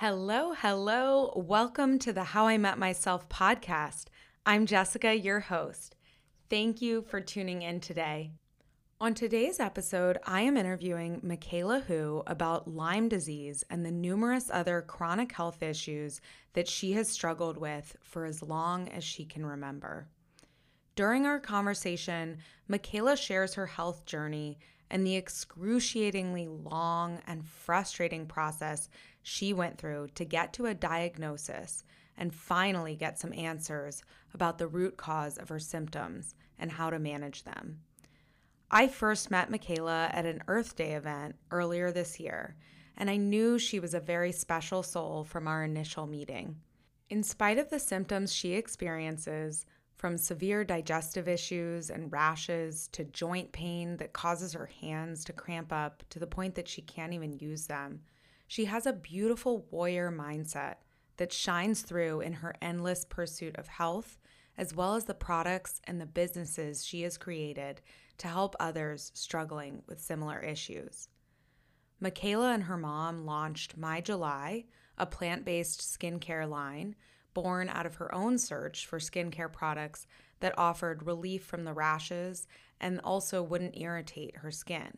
Hello, hello. Welcome to the How I Met Myself podcast. I'm Jessica, your host. Thank you for tuning in today. On today's episode, I am interviewing Micaela Hoo about Lyme disease and the numerous other chronic health issues that she has struggled with for as long as she can remember. During our conversation, Micaela shares her health journey and the excruciatingly long and frustrating process she went through to get to a diagnosis and finally get some answers about the root cause of her symptoms and how to manage them. I first met Micaela at an Earth Day event earlier this year, and I knew she was a very special soul from our initial meeting. In spite of the symptoms she experiences, from severe digestive issues and rashes to joint pain that causes her hands to cramp up to the point that she can't even use them. She has a beautiful warrior mindset that shines through in her endless pursuit of health, as well as the products and the businesses she has created to help others struggling with similar issues. Micaela and her mom launched My July, a plant based skincare line born out of her own search for skincare products that offered relief from the rashes and also wouldn't irritate her skin.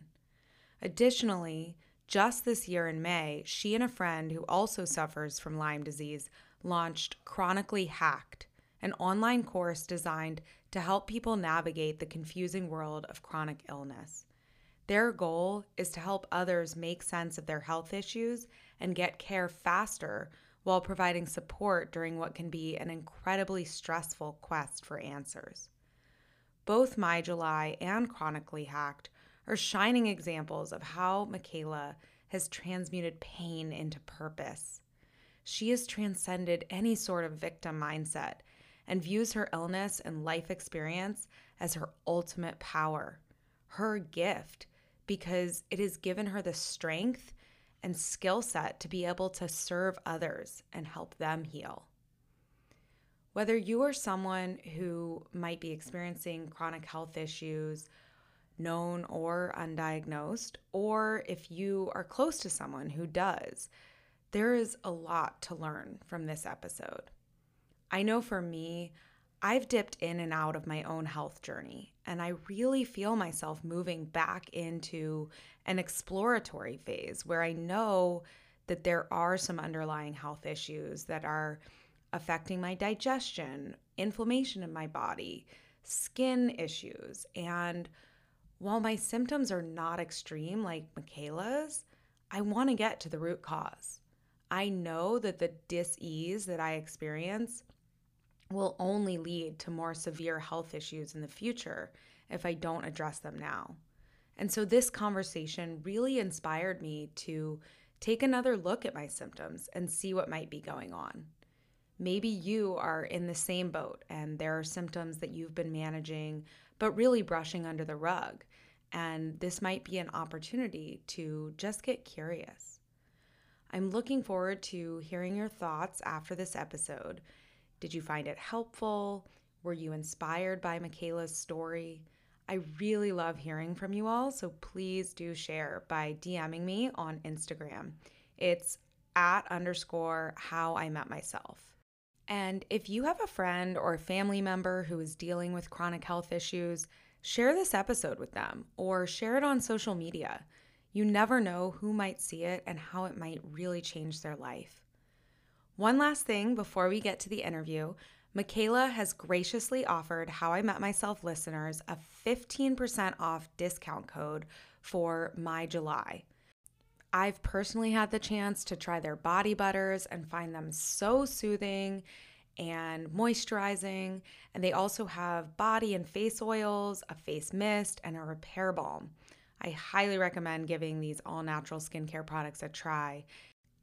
Additionally, just this year in May, she and a friend who also suffers from Lyme disease launched Chronically Hacked, an online course designed to help people navigate the confusing world of chronic illness. Their goal is to help others make sense of their health issues and get care faster while providing support during what can be an incredibly stressful quest for answers. Both My July and Chronically Hacked are shining examples of how Micaela has transmuted pain into purpose. She has transcended any sort of victim mindset and views her illness and life experience as her ultimate power, her gift, because it has given her the strength and skill set to be able to serve others and help them heal. Whether you are someone who might be experiencing chronic health issues, known or undiagnosed, or if you are close to someone who does, there is a lot to learn from this episode. I know for me, I've dipped in and out of my own health journey, and I really feel myself moving back into an exploratory phase where I know that there are some underlying health issues that are affecting my digestion, inflammation in my body, skin issues. And while my symptoms are not extreme like Micaela's, I want to get to the root cause. I know that the dis ease that I experience will only lead to more severe health issues in the future if I don't address them now. And so this conversation really inspired me to take another look at my symptoms and see what might be going on. Maybe you are in the same boat and there are symptoms that you've been managing, but really brushing under the rug. And this might be an opportunity to just get curious. I'm looking forward to hearing your thoughts after this episode did you find it helpful? Were you inspired by Micaela's story? I really love hearing from you all, so please do share by DMing me on Instagram. It's at underscore how I met myself. And if you have a friend or a family member who is dealing with chronic health issues, share this episode with them or share it on social media. You never know who might see it and how it might really change their life. One last thing before we get to the interview Micaela has graciously offered How I Met Myself listeners a 15% off discount code for my July. I've personally had the chance to try their body butters and find them so soothing and moisturizing. And they also have body and face oils, a face mist, and a repair balm. I highly recommend giving these all natural skincare products a try.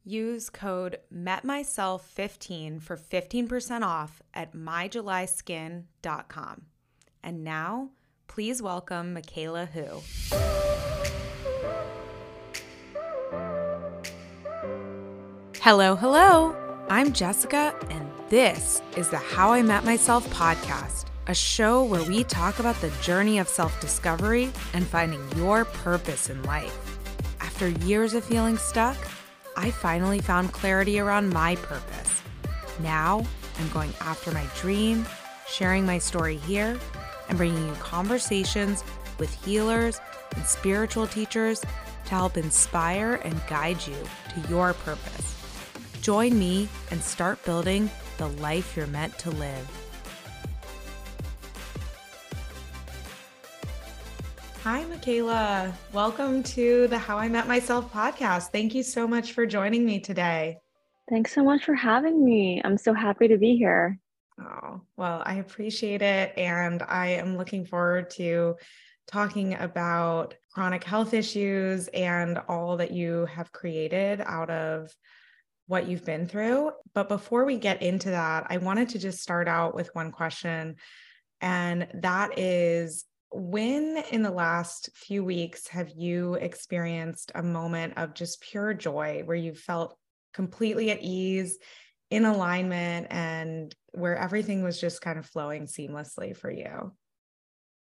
Use code METMYSELF15 for 15% off at myjulyskin.com. And now, please welcome Micaela Hoo. Hello, hello. I'm Jessica, and this is the How I Met Myself podcast, a show where we talk about the journey of self discovery and finding your purpose in life. After years of feeling stuck, I finally found clarity around my purpose. Now I'm going after my dream, sharing my story here, and bringing you conversations with healers and spiritual teachers to help inspire and guide you to your purpose. Join me and start building the life you're meant to live. Hi, Micaela. Welcome to the How I Met Myself podcast. Thank you so much for joining me today. Thanks so much for having me. I'm so happy to be here. Oh, well, I appreciate it. And I am looking forward to talking about chronic health issues and all that you have created out of what you've been through. But before we get into that, I wanted to just start out with one question. And that is when in the last few weeks have you experienced a moment of just pure joy where you felt completely at ease, in alignment, and where everything was just kind of flowing seamlessly for you?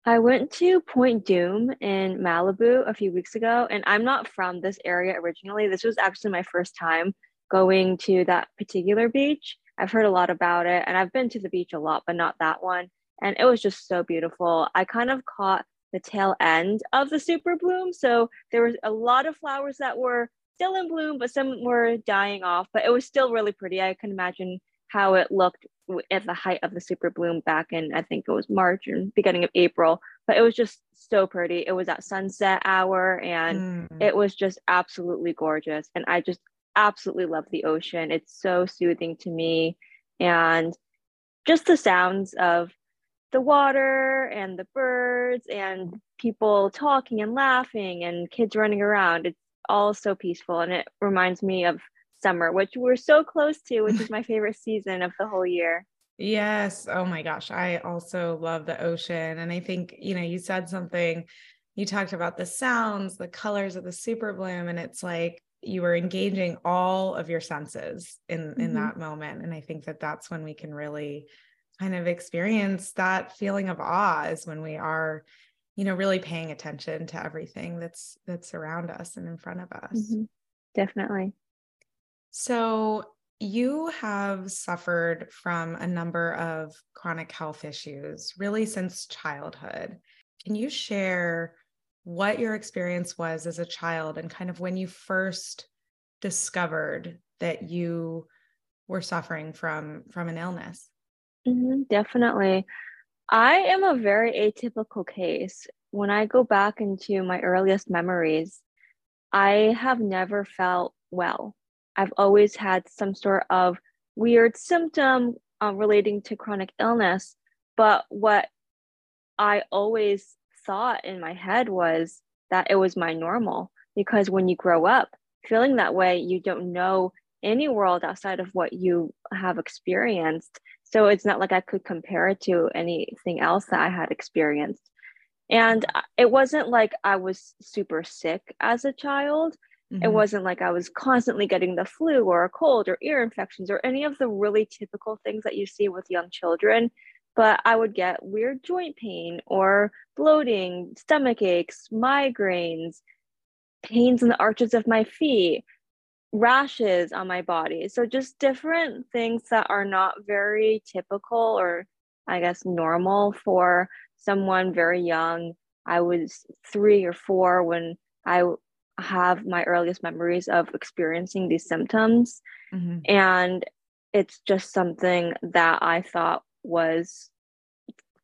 I went to Point Dume in Malibu a few weeks ago, and I'm not from this area originally. This was actually my first time going to that particular beach. I've heard a lot about it, and I've been to the beach a lot, but not that one and it was just so beautiful. I kind of caught the tail end of the super bloom. So there was a lot of flowers that were still in bloom, but some were dying off, but it was still really pretty. I can imagine how it looked at the height of the super bloom back in, I think it was March and beginning of April, but it was just so pretty. It was at sunset hour and mm. it was just absolutely gorgeous. And I just absolutely love the ocean. It's so soothing to me. And just the sounds of the water and the birds and people talking and laughing and kids running around. It's all so peaceful and it reminds me of summer, which we're so close to, which is my favorite season of the whole year. Yes. Oh my gosh. I also love the ocean. And I think, you know, you said something, you talked about the sounds, the colors of the super bloom, and it's like you were engaging all of your senses in in mm-hmm. that moment. And I think that that's when we can really kind of experience that feeling of awe is when we are you know really paying attention to everything that's that's around us and in front of us mm-hmm. definitely so you have suffered from a number of chronic health issues really since childhood can you share what your experience was as a child and kind of when you first discovered that you were suffering from from an illness Mm-hmm, definitely. I am a very atypical case. When I go back into my earliest memories, I have never felt well. I've always had some sort of weird symptom uh, relating to chronic illness. But what I always thought in my head was that it was my normal because when you grow up feeling that way, you don't know any world outside of what you have experienced. So it's not like I could compare it to anything else that I had experienced. And it wasn't like I was super sick as a child. Mm-hmm. It wasn't like I was constantly getting the flu or a cold or ear infections or any of the really typical things that you see with young children. But I would get weird joint pain or bloating, stomach aches, migraines, pains in the arches of my feet rashes on my body. So just different things that are not very typical or I guess normal for someone very young. I was three or four when I have my earliest memories of experiencing these symptoms. Mm-hmm. And it's just something that I thought was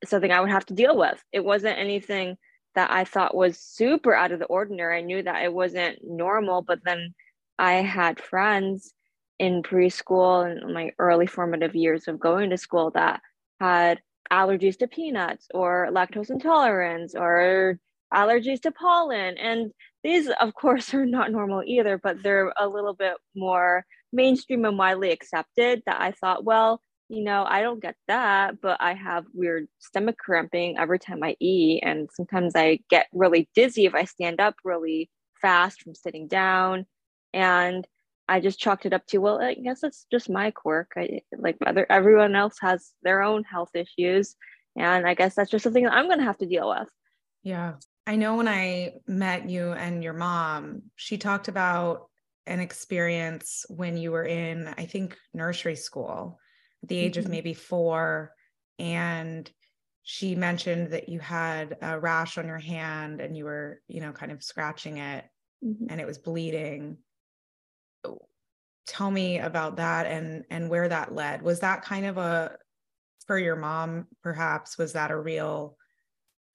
something I would have to deal with. It wasn't anything that I thought was super out of the ordinary. I knew that it wasn't normal, but then I had friends in preschool and my early formative years of going to school that had allergies to peanuts or lactose intolerance or allergies to pollen. And these, of course, are not normal either, but they're a little bit more mainstream and widely accepted that I thought, well, you know, I don't get that, but I have weird stomach cramping every time I eat. And sometimes I get really dizzy if I stand up really fast from sitting down and I just chalked it up to well, I guess it's just my quirk. I like other everyone else has their own health issues, and I guess that's just something that I'm going to have to deal with. Yeah, I know when I met you and your mom, she talked about an experience when you were in, I think, nursery school at the age mm-hmm. of maybe four. And she mentioned that you had a rash on your hand and you were, you know, kind of scratching it mm-hmm. and it was bleeding. Tell me about that and and where that led. Was that kind of a for your mom perhaps was that a real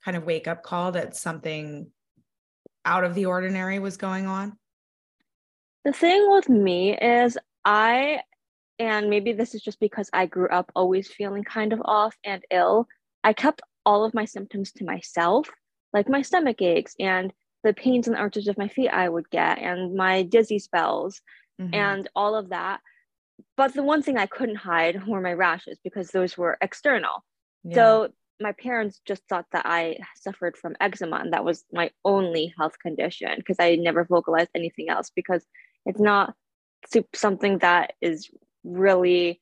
kind of wake up call that something out of the ordinary was going on? The thing with me is I and maybe this is just because I grew up always feeling kind of off and ill. I kept all of my symptoms to myself, like my stomach aches and the pains and the arches of my feet I would get and my dizzy spells mm-hmm. and all of that. But the one thing I couldn't hide were my rashes because those were external. Yeah. So my parents just thought that I suffered from eczema and that was my only health condition because I never vocalized anything else because it's not something that is really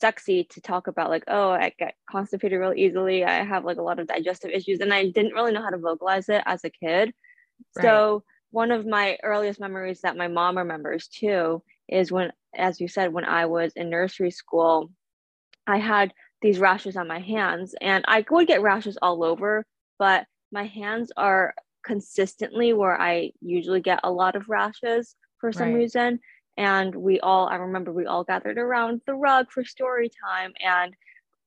sexy to talk about like oh i get constipated real easily i have like a lot of digestive issues and i didn't really know how to vocalize it as a kid right. so one of my earliest memories that my mom remembers too is when as you said when i was in nursery school i had these rashes on my hands and i would get rashes all over but my hands are consistently where i usually get a lot of rashes for some right. reason and we all i remember we all gathered around the rug for story time and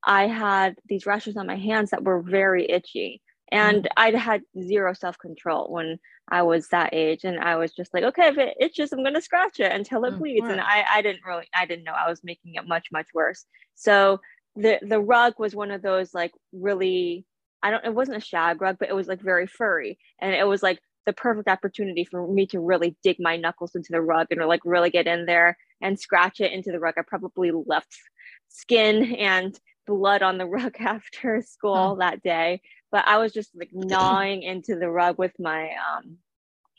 i had these rashes on my hands that were very itchy. And mm. i had zero self-control when i was that age and i was just like okay if it itches i'm going to scratch it until it bleeds. And I, I didn't really i didn't know i was making it much much worse. So the the rug was one of those like really i don't it wasn't a shag rug but it was like very furry. And it was like the perfect opportunity for me to really dig my knuckles into the rug and like really get in there and scratch it into the rug. I probably left skin and blood on the rug after school that day, but I was just like gnawing into the rug with my um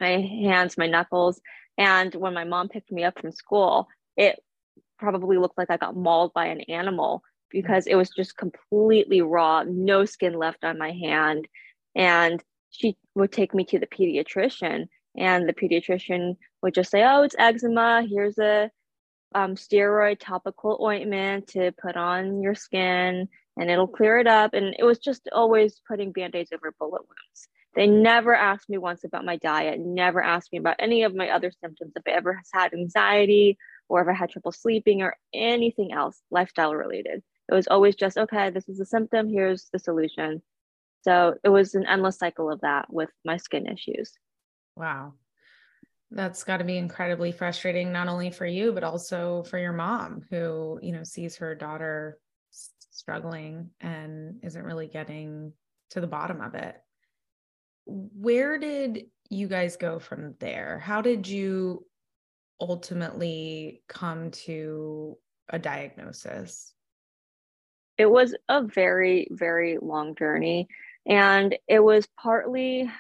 my hands, my knuckles. And when my mom picked me up from school, it probably looked like I got mauled by an animal because it was just completely raw, no skin left on my hand. And she would take me to the pediatrician and the pediatrician would just say oh it's eczema. Here's a um, steroid topical ointment to put on your skin and it'll clear it up. And it was just always putting band-aids over bullet wounds. They never asked me once about my diet never asked me about any of my other symptoms if i ever had anxiety or if i had trouble sleeping or anything else lifestyle related it was always just okay this is a symptom. Here's the solution so it was an endless cycle of that with my skin issues. Wow. That's got to be incredibly frustrating, not only for you, but also for your mom, who, you know, sees her daughter struggling and isn't really getting to the bottom of it. Where did you guys go from there? How did you ultimately come to a diagnosis? It was a very, very long journey. And it was partly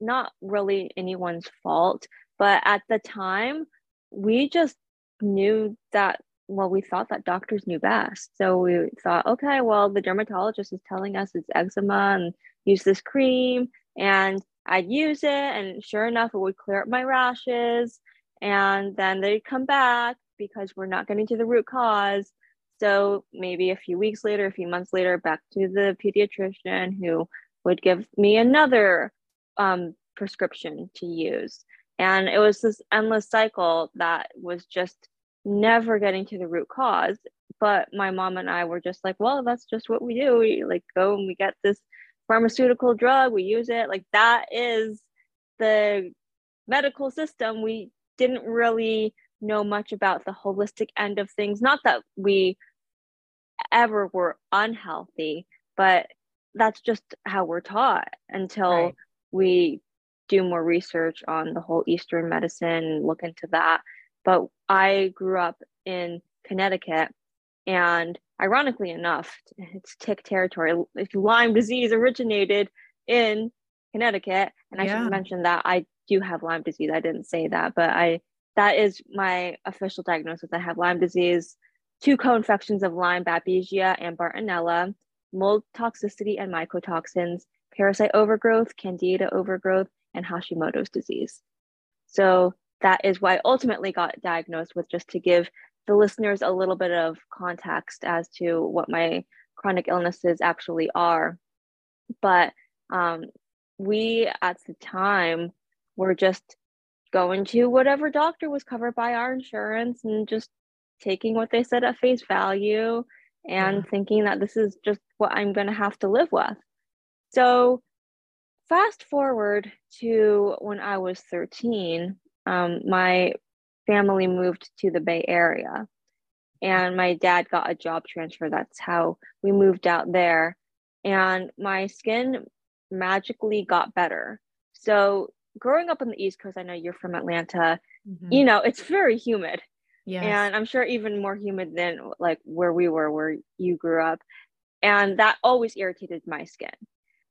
not really anyone's fault, but at the time, we just knew that, well, we thought that doctors knew best. So we thought, okay, well, the dermatologist is telling us it's eczema and use this cream. And I'd use it, and sure enough, it would clear up my rashes. And then they'd come back because we're not getting to the root cause. So maybe a few weeks later, a few months later, back to the pediatrician who would give me another um, prescription to use. And it was this endless cycle that was just never getting to the root cause. But my mom and I were just like, well, that's just what we do. We like go and we get this pharmaceutical drug, we use it. Like that is the medical system. We didn't really know much about the holistic end of things. Not that we ever were unhealthy, but that's just how we're taught until right. we do more research on the whole Eastern medicine look into that. But I grew up in Connecticut, and ironically enough, it's tick territory. Lyme disease originated in Connecticut, and I yeah. should mention that I do have Lyme disease. I didn't say that, but I that is my official diagnosis. I have Lyme disease, two co-infections of Lyme, Babesia, and Bartonella mold toxicity and mycotoxins, parasite overgrowth, candida overgrowth, and Hashimoto's disease. So that is why I ultimately got diagnosed with just to give the listeners a little bit of context as to what my chronic illnesses actually are. But um, we at the time were just going to whatever doctor was covered by our insurance and just taking what they said at face value and yeah. thinking that this is just what I'm going to have to live with. So, fast forward to when I was 13, um, my family moved to the Bay Area and my dad got a job transfer. That's how we moved out there. And my skin magically got better. So, growing up on the East Coast, I know you're from Atlanta, mm-hmm. you know, it's very humid. Yes. And I'm sure even more humid than like where we were, where you grew up. And that always irritated my skin,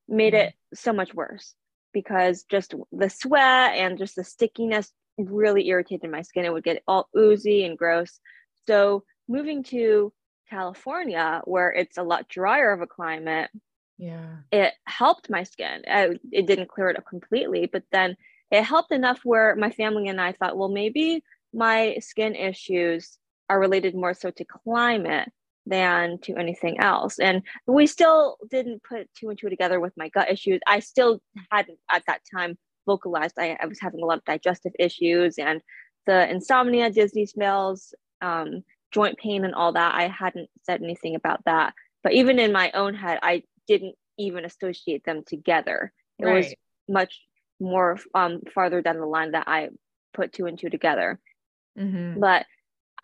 made mm-hmm. it so much worse because just the sweat and just the stickiness really irritated my skin. It would get all oozy and gross. So moving to California, where it's a lot drier of a climate, yeah, it helped my skin. I, it didn't clear it up completely, but then it helped enough where my family and I thought, well, maybe my skin issues are related more so to climate than to anything else. And we still didn't put two and two together with my gut issues. I still hadn't at that time vocalized. I, I was having a lot of digestive issues and the insomnia, dizzy smells, um, joint pain, and all that. I hadn't said anything about that. But even in my own head, I didn't even associate them together. It right. was much more um, farther down the line that I put two and two together. Mm-hmm. But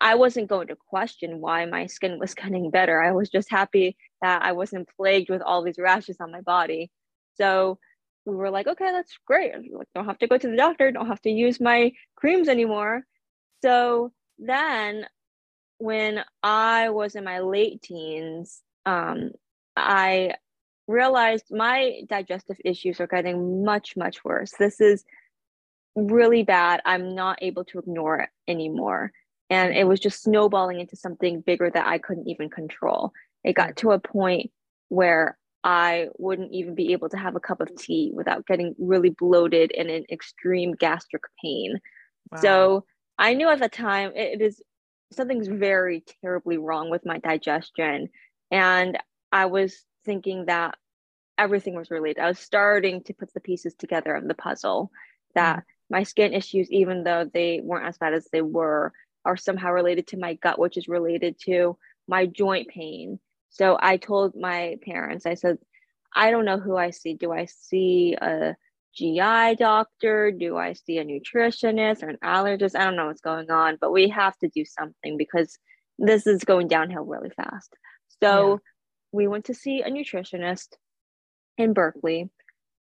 I wasn't going to question why my skin was getting better. I was just happy that I wasn't plagued with all these rashes on my body. So we were like, okay, that's great. Like, don't have to go to the doctor, don't have to use my creams anymore. So then when I was in my late teens, um, I realized my digestive issues are getting much, much worse. This is really bad. I'm not able to ignore it anymore. And it was just snowballing into something bigger that I couldn't even control. It got to a point where I wouldn't even be able to have a cup of tea without getting really bloated and in extreme gastric pain. Wow. So I knew at the time it is something's very terribly wrong with my digestion. And I was thinking that everything was related. I was starting to put the pieces together of the puzzle that mm my skin issues, even though they weren't as bad as they were, are somehow related to my gut, which is related to my joint pain. So I told my parents, I said, I don't know who I see. Do I see a GI doctor? Do I see a nutritionist or an allergist? I don't know what's going on, but we have to do something because this is going downhill really fast. So yeah. we went to see a nutritionist in Berkeley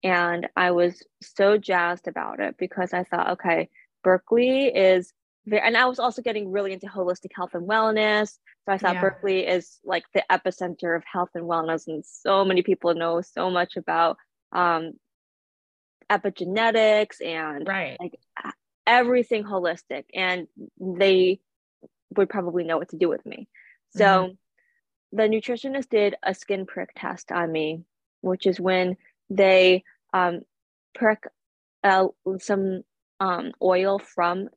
and I was so jazzed about it because I thought, okay, Berkeley is very, and I was also getting really into holistic health and wellness. So I thought yeah. Berkeley is like the epicenter of health and wellness, and so many people know so much about um, epigenetics and right. like everything holistic, and they would probably know what to do with me. So mm-hmm. the nutritionist did a skin prick test on me, which is when they um, prick uh, some um, oil from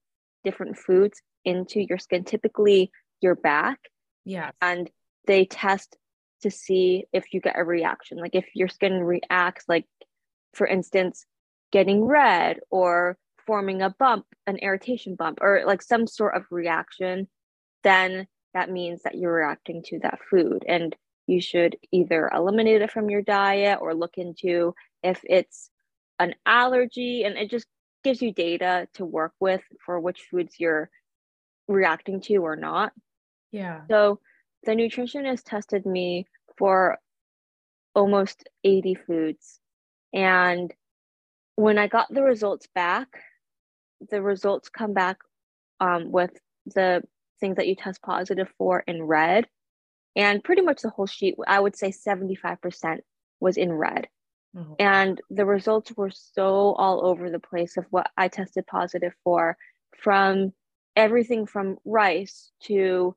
different foods into your skin, typically your back. Yeah. And they test to see if you get a reaction. Like if your skin reacts, like for instance, getting red or forming a bump, an irritation bump, or like some sort of reaction, then that means that you're reacting to that food. And you should either eliminate it from your diet or look into if it's an allergy and it just gives you data to work with for which foods you're reacting to or not. Yeah. So the nutritionist tested me for almost 80 foods. And when I got the results back, the results come back um, with the things that you test positive for in red. And pretty much the whole sheet, I would say 75% was in red. Mm-hmm. And the results were so all over the place of what I tested positive for from everything from rice to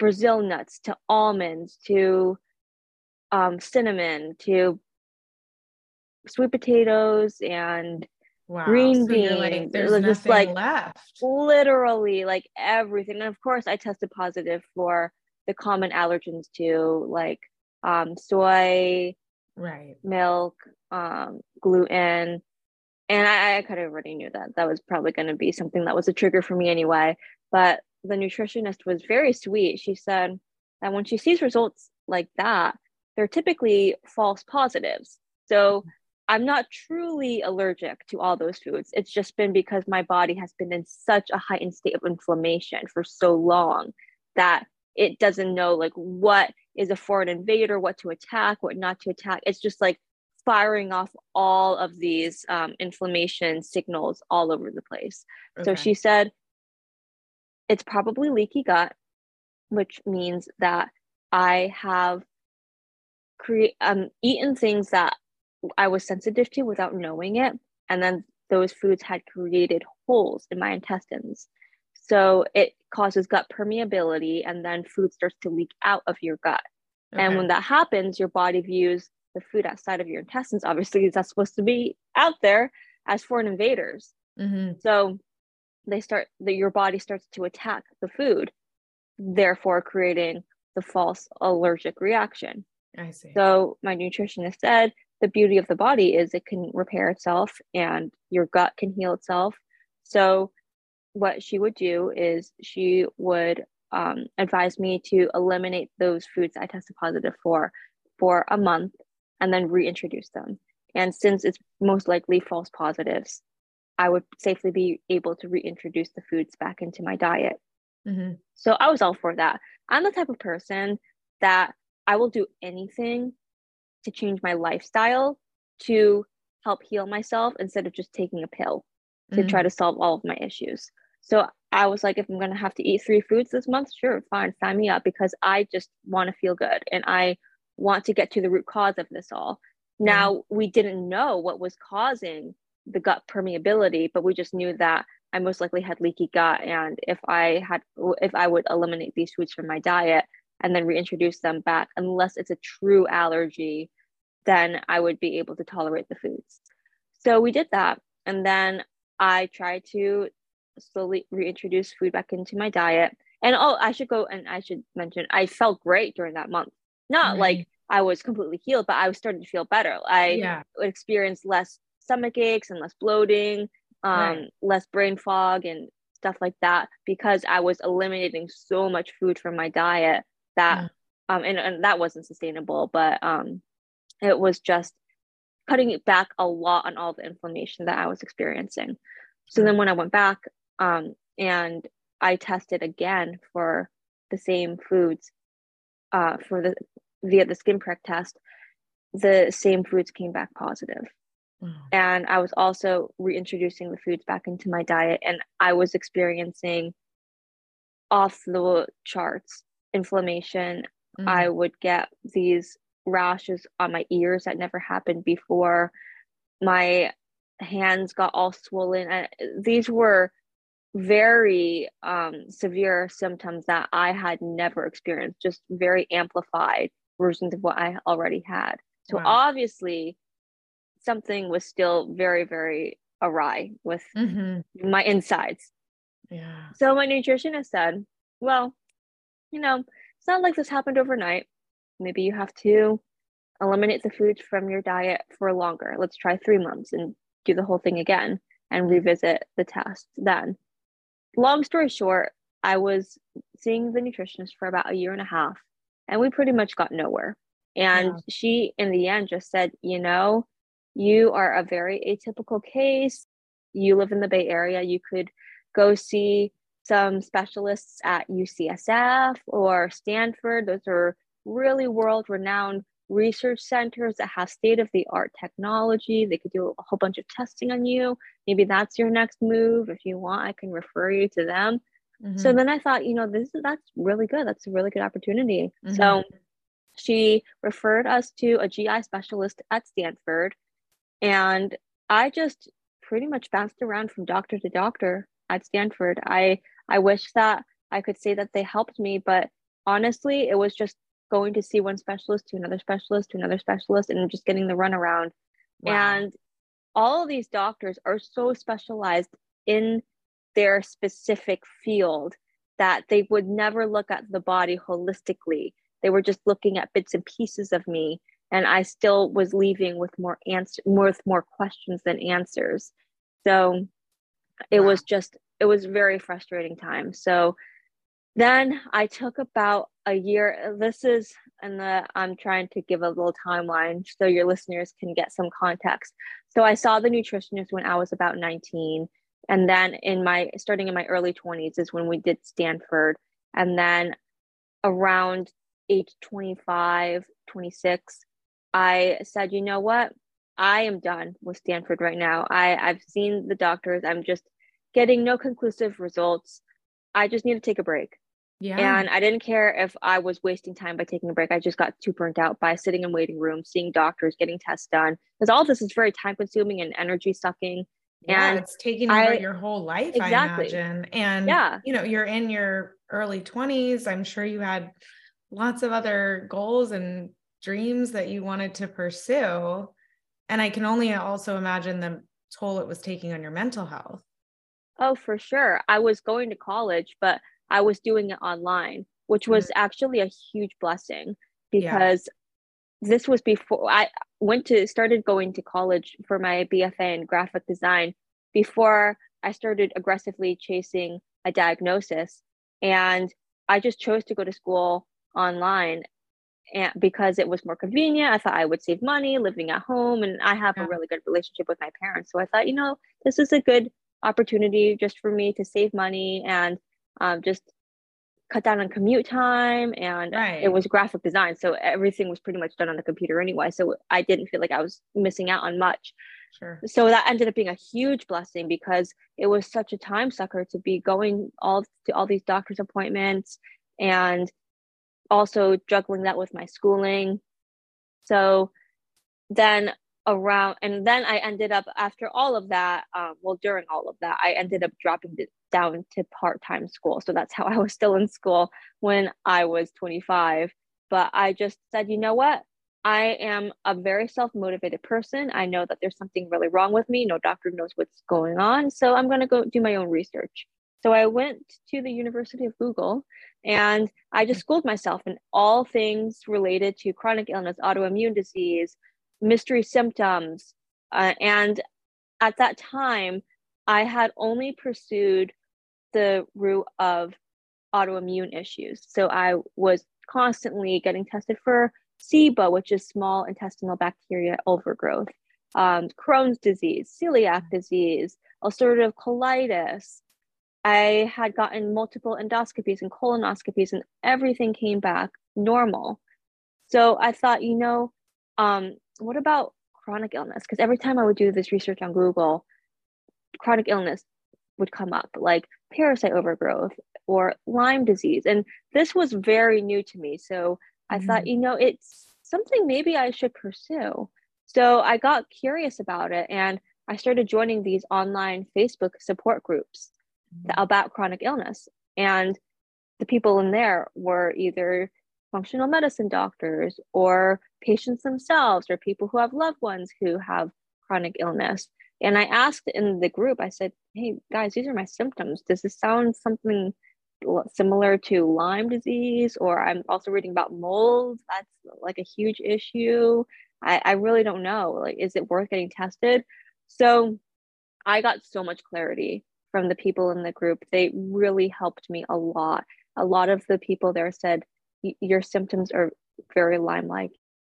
Brazil nuts to almonds to um, cinnamon to sweet potatoes and wow. green so beans. Like, there's just like left. Literally, like everything. And of course, I tested positive for the common allergens too, like um, soy, right, milk, um, gluten. And I, I kind of already knew that that was probably going to be something that was a trigger for me anyway. But the nutritionist was very sweet. She said that when she sees results like that, they're typically false positives. So I'm not truly allergic to all those foods. It's just been because my body has been in such a heightened state of inflammation for so long that it doesn't know like what is a foreign invader, what to attack, what not to attack. It's just like firing off all of these um, inflammation signals all over the place. Okay. So she said it's probably leaky gut, which means that I have create um eaten things that I was sensitive to without knowing it, and then those foods had created holes in my intestines. So it causes gut permeability, and then food starts to leak out of your gut. Okay. And when that happens, your body views the food outside of your intestines, obviously, not supposed to be out there as foreign invaders. Mm-hmm. So they start that your body starts to attack the food, therefore creating the false allergic reaction. I see. So my nutritionist said the beauty of the body is it can repair itself and your gut can heal itself. So what she would do is she would um, advise me to eliminate those foods I tested positive for for a month and then reintroduce them. And since it's most likely false positives, I would safely be able to reintroduce the foods back into my diet. Mm-hmm. So I was all for that. I'm the type of person that I will do anything to change my lifestyle to help heal myself instead of just taking a pill to mm-hmm. try to solve all of my issues. So I was like, if I'm gonna have to eat three foods this month, sure, fine, sign me up because I just want to feel good and I want to get to the root cause of this all. Now mm-hmm. we didn't know what was causing the gut permeability, but we just knew that I most likely had leaky gut, and if I had, if I would eliminate these foods from my diet and then reintroduce them back, unless it's a true allergy, then I would be able to tolerate the foods. So we did that, and then I tried to slowly reintroduce food back into my diet. And oh, I should go and I should mention I felt great during that month. Not like I was completely healed, but I was starting to feel better. I yeah. experienced less stomach aches and less bloating, um, right. less brain fog and stuff like that because I was eliminating so much food from my diet that yeah. um and, and that wasn't sustainable, but um it was just cutting it back a lot on all the inflammation that I was experiencing. So then when I went back um and I tested again for the same foods uh for the via the skin prick test, the same foods came back positive. Mm. And I was also reintroducing the foods back into my diet, and I was experiencing off the charts inflammation. Mm. I would get these rashes on my ears that never happened before. My hands got all swollen. I, these were very um, severe symptoms that I had never experienced, just very amplified versions of what I already had. So wow. obviously, something was still very, very awry with mm-hmm. my insides. Yeah. So my nutritionist said, well, you know, it's not like this happened overnight. Maybe you have to eliminate the foods from your diet for longer. Let's try three months and do the whole thing again and revisit the test then. Long story short, I was seeing the nutritionist for about a year and a half and we pretty much got nowhere. And yeah. she, in the end, just said, you know, you are a very atypical case. You live in the Bay Area. You could go see some specialists at UCSF or Stanford. Those are really world renowned research centers that have state of the art technology. They could do a whole bunch of testing on you. Maybe that's your next move. If you want, I can refer you to them. Mm-hmm. So then I thought, you know, this is that's really good. That's a really good opportunity. Mm-hmm. So she referred us to a GI specialist at Stanford and I just pretty much bounced around from doctor to doctor at Stanford. I I wish that I could say that they helped me, but honestly, it was just going to see one specialist to another specialist to another specialist and just getting the runaround. Wow. And all of these doctors are so specialized in their specific field that they would never look at the body holistically. They were just looking at bits and pieces of me. And I still was leaving with more answer, with more questions than answers. So it wow. was just, it was very frustrating time. So then I took about a year. This is, and the, I'm trying to give a little timeline so your listeners can get some context. So I saw the nutritionist when I was about 19 and then in my starting in my early 20s is when we did stanford and then around age 25 26 i said you know what i am done with stanford right now i i've seen the doctors i'm just getting no conclusive results i just need to take a break yeah. And I didn't care if I was wasting time by taking a break. I just got too burnt out by sitting in waiting rooms, seeing doctors, getting tests done. Because all this is very time consuming and energy sucking. Yeah, and it's taking over I, your whole life, exactly. I imagine. And yeah, you know, you're in your early 20s. I'm sure you had lots of other goals and dreams that you wanted to pursue. And I can only also imagine the toll it was taking on your mental health. Oh, for sure. I was going to college, but I was doing it online, which was mm-hmm. actually a huge blessing because yeah. this was before I went to started going to college for my BFA in graphic design before I started aggressively chasing a diagnosis. And I just chose to go to school online and because it was more convenient. I thought I would save money living at home and I have yeah. a really good relationship with my parents. So I thought, you know, this is a good opportunity just for me to save money and um, just cut down on commute time and right. it was graphic design so everything was pretty much done on the computer anyway so i didn't feel like i was missing out on much. Sure. So that ended up being a huge blessing because it was such a time sucker to be going all to all these doctor's appointments and also juggling that with my schooling. So then around and then i ended up after all of that um, well during all of that i ended up dropping down to part-time school. So that's how i was still in school when i was 25 but i just said you know what? I am a very self-motivated person. I know that there's something really wrong with me. No doctor knows what's going on. So i'm going to go do my own research. So i went to the university of google and i just schooled myself in all things related to chronic illness autoimmune disease mystery symptoms. Uh, and at that time, I had only pursued the root of autoimmune issues. So I was constantly getting tested for SIBO, which is small intestinal bacteria overgrowth, um, Crohn's disease, celiac disease, ulcerative colitis. I had gotten multiple endoscopies and colonoscopies, and everything came back normal. So I thought, you know, um, what about chronic illness? Because every time I would do this research on Google, chronic illness would come up, like parasite overgrowth or Lyme disease. And this was very new to me. So I mm-hmm. thought, you know, it's something maybe I should pursue. So I got curious about it and I started joining these online Facebook support groups mm-hmm. about chronic illness. And the people in there were either functional medicine doctors or patients themselves or people who have loved ones who have chronic illness. And I asked in the group, I said, hey guys, these are my symptoms. Does this sound something similar to Lyme disease? Or I'm also reading about mold. That's like a huge issue. I, I really don't know. Like, is it worth getting tested? So I got so much clarity from the people in the group. They really helped me a lot. A lot of the people there said, your symptoms are very Lyme like.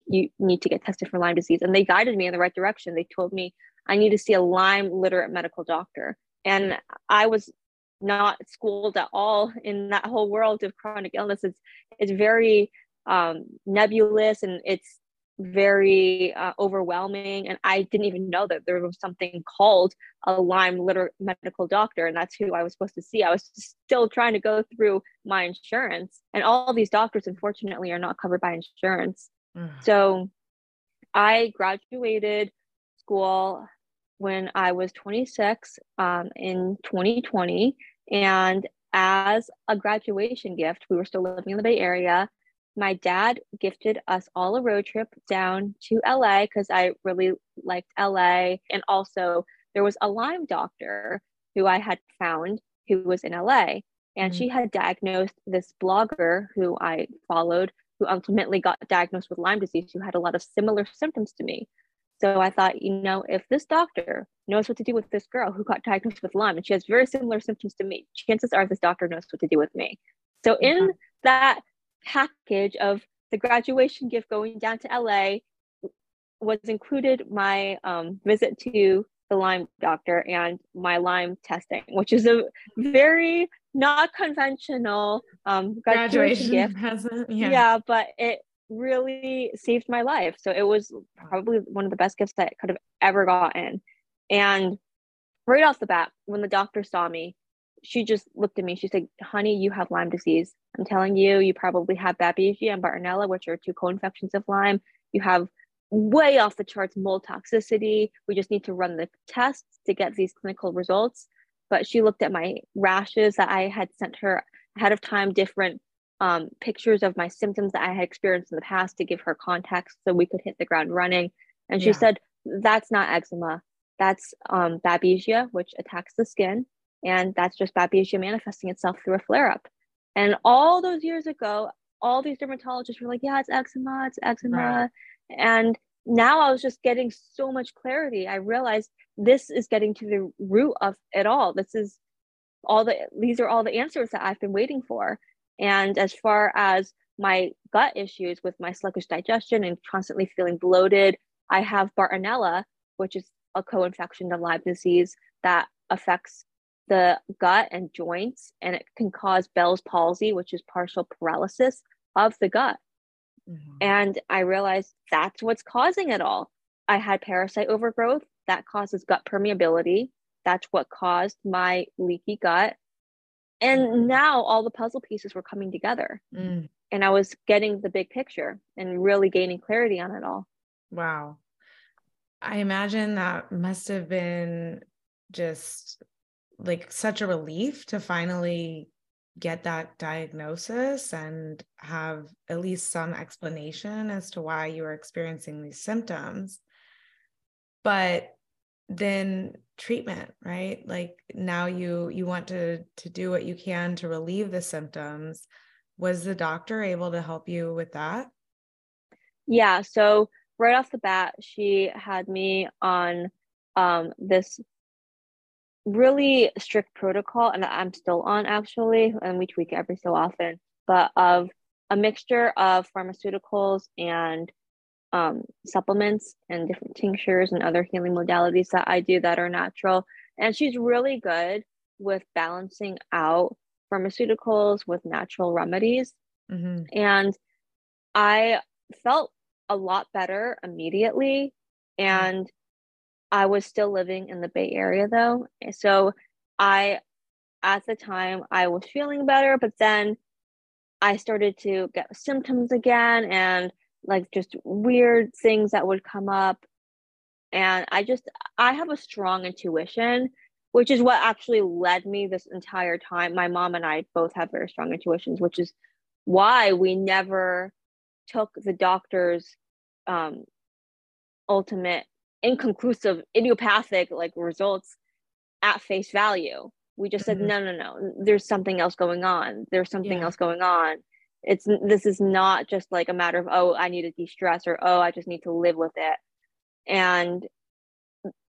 You need to get tested for Lyme disease. And they guided me in the right direction. They told me I need to see a Lyme literate medical doctor. And I was not schooled at all in that whole world of chronic illness. It's, it's very um, nebulous and it's very uh, overwhelming. And I didn't even know that there was something called a Lyme literate medical doctor. And that's who I was supposed to see. I was still trying to go through my insurance. And all these doctors, unfortunately, are not covered by insurance. Mm. So I graduated school when I was 26 um, in 2020. And as a graduation gift, we were still living in the Bay Area. my dad gifted us all a road trip down to LA because I really liked LA. And also, there was a Lyme doctor who I had found who was in LA. And mm-hmm. she had diagnosed this blogger who I followed, who ultimately got diagnosed with Lyme disease, who had a lot of similar symptoms to me. So I thought, you know, if this doctor knows what to do with this girl who got diagnosed with Lyme and she has very similar symptoms to me, chances are this doctor knows what to do with me. So in mm-hmm. that package of the graduation gift going down to LA was included my um, visit to the Lyme doctor and my Lyme testing, which is a very not conventional um, graduation, graduation gift. Present, yeah. yeah, but it really saved my life. So it was probably one of the best gifts that I could have ever gotten. And right off the bat, when the doctor saw me, she just looked at me. She said, Honey, you have Lyme disease. I'm telling you, you probably have Babesia and Bartonella, which are two co infections of Lyme. You have way off the charts mold toxicity. We just need to run the tests to get these clinical results. But she looked at my rashes that I had sent her ahead of time, different um, pictures of my symptoms that I had experienced in the past to give her context so we could hit the ground running. And she yeah. said, That's not eczema. That's um, Babesia, which attacks the skin. And that's just Babesia manifesting itself through a flare up. And all those years ago, all these dermatologists were like, yeah, it's eczema, it's eczema. Right. And now I was just getting so much clarity. I realized this is getting to the root of it all. This is all the, these are all the answers that I've been waiting for. And as far as my gut issues with my sluggish digestion and constantly feeling bloated, I have Bartonella, which is a co infection of Lyme disease that affects the gut and joints, and it can cause Bell's palsy, which is partial paralysis of the gut. Mm-hmm. And I realized that's what's causing it all. I had parasite overgrowth that causes gut permeability. That's what caused my leaky gut. And mm-hmm. now all the puzzle pieces were coming together. Mm. And I was getting the big picture and really gaining clarity on it all. Wow. I imagine that must have been just like such a relief to finally get that diagnosis and have at least some explanation as to why you are experiencing these symptoms but then treatment right? Like now you you want to to do what you can to relieve the symptoms. Was the doctor able to help you with that? Yeah so right off the bat she had me on um this really strict protocol, and I'm still on actually, and we tweak every so often, but of a mixture of pharmaceuticals and um, supplements and different tinctures and other healing modalities that I do that are natural. And she's really good with balancing out pharmaceuticals with natural remedies. Mm-hmm. And I felt a lot better immediately. And I was still living in the Bay Area though. So I, at the time, I was feeling better, but then I started to get symptoms again and like just weird things that would come up. And I just, I have a strong intuition, which is what actually led me this entire time. My mom and I both have very strong intuitions, which is why we never took the doctor's um, ultimate inconclusive idiopathic like results at face value we just mm-hmm. said no no no there's something else going on there's something yeah. else going on it's this is not just like a matter of oh i need to de-stress or oh i just need to live with it and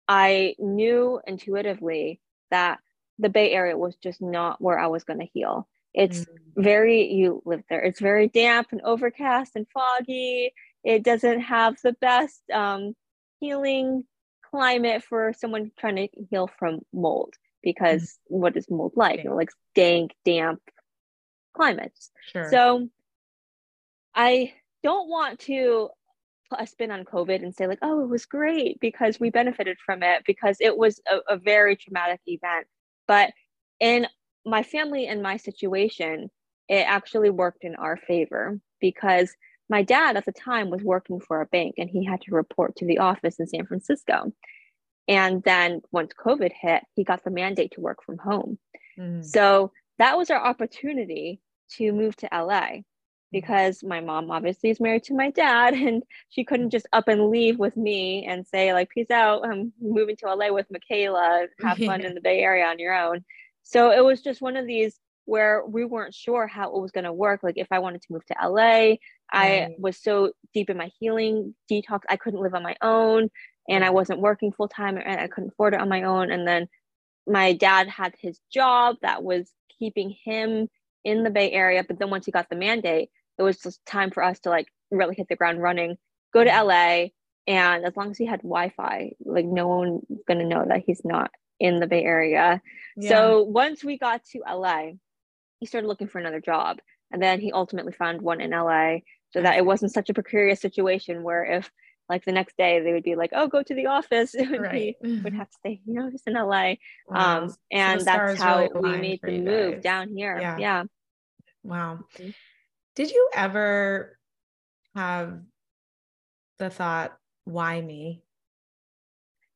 i knew intuitively that the bay area was just not where i was going to heal it's mm-hmm. very you live there it's very damp and overcast and foggy it doesn't have the best um, healing climate for someone trying to heal from mold because mm-hmm. what is mold like? You know, like dank, damp climates. Sure. So I don't want to put a spin on COVID and say, like, oh, it was great because we benefited from it because it was a, a very traumatic event. But in my family and my situation, it actually worked in our favor because my dad at the time was working for a bank and he had to report to the office in San Francisco. And then once COVID hit, he got the mandate to work from home. Mm. So that was our opportunity to move to LA. because my mom obviously is married to my dad and she couldn't just up and leave with me and say like peace out i'm moving to la with Micaela have fun in the bay area on your own. So it was just one of these where we weren't sure how it was going to work. Like if i wanted to move to la i was so deep in my healing detox i couldn't live on my own and i wasn't working full time and i couldn't afford it on my own and then my dad had his job that was keeping him in the bay area but then once he got the mandate it was just time for us to like really hit the ground running, go to mm-hmm. LA. And as long as he had Wi Fi, like no one's going to know that he's not in the Bay Area. Yeah. So once we got to LA, he started looking for another job. And then he ultimately found one in LA so that it wasn't such a precarious situation where if like the next day they would be like, oh, go to the office. It right. we would have to stay, you know, just in LA. Wow. Um, and so that's how really we made the move guys. down here. Yeah. yeah. Wow. Mm-hmm. Did you ever have the thought, why me?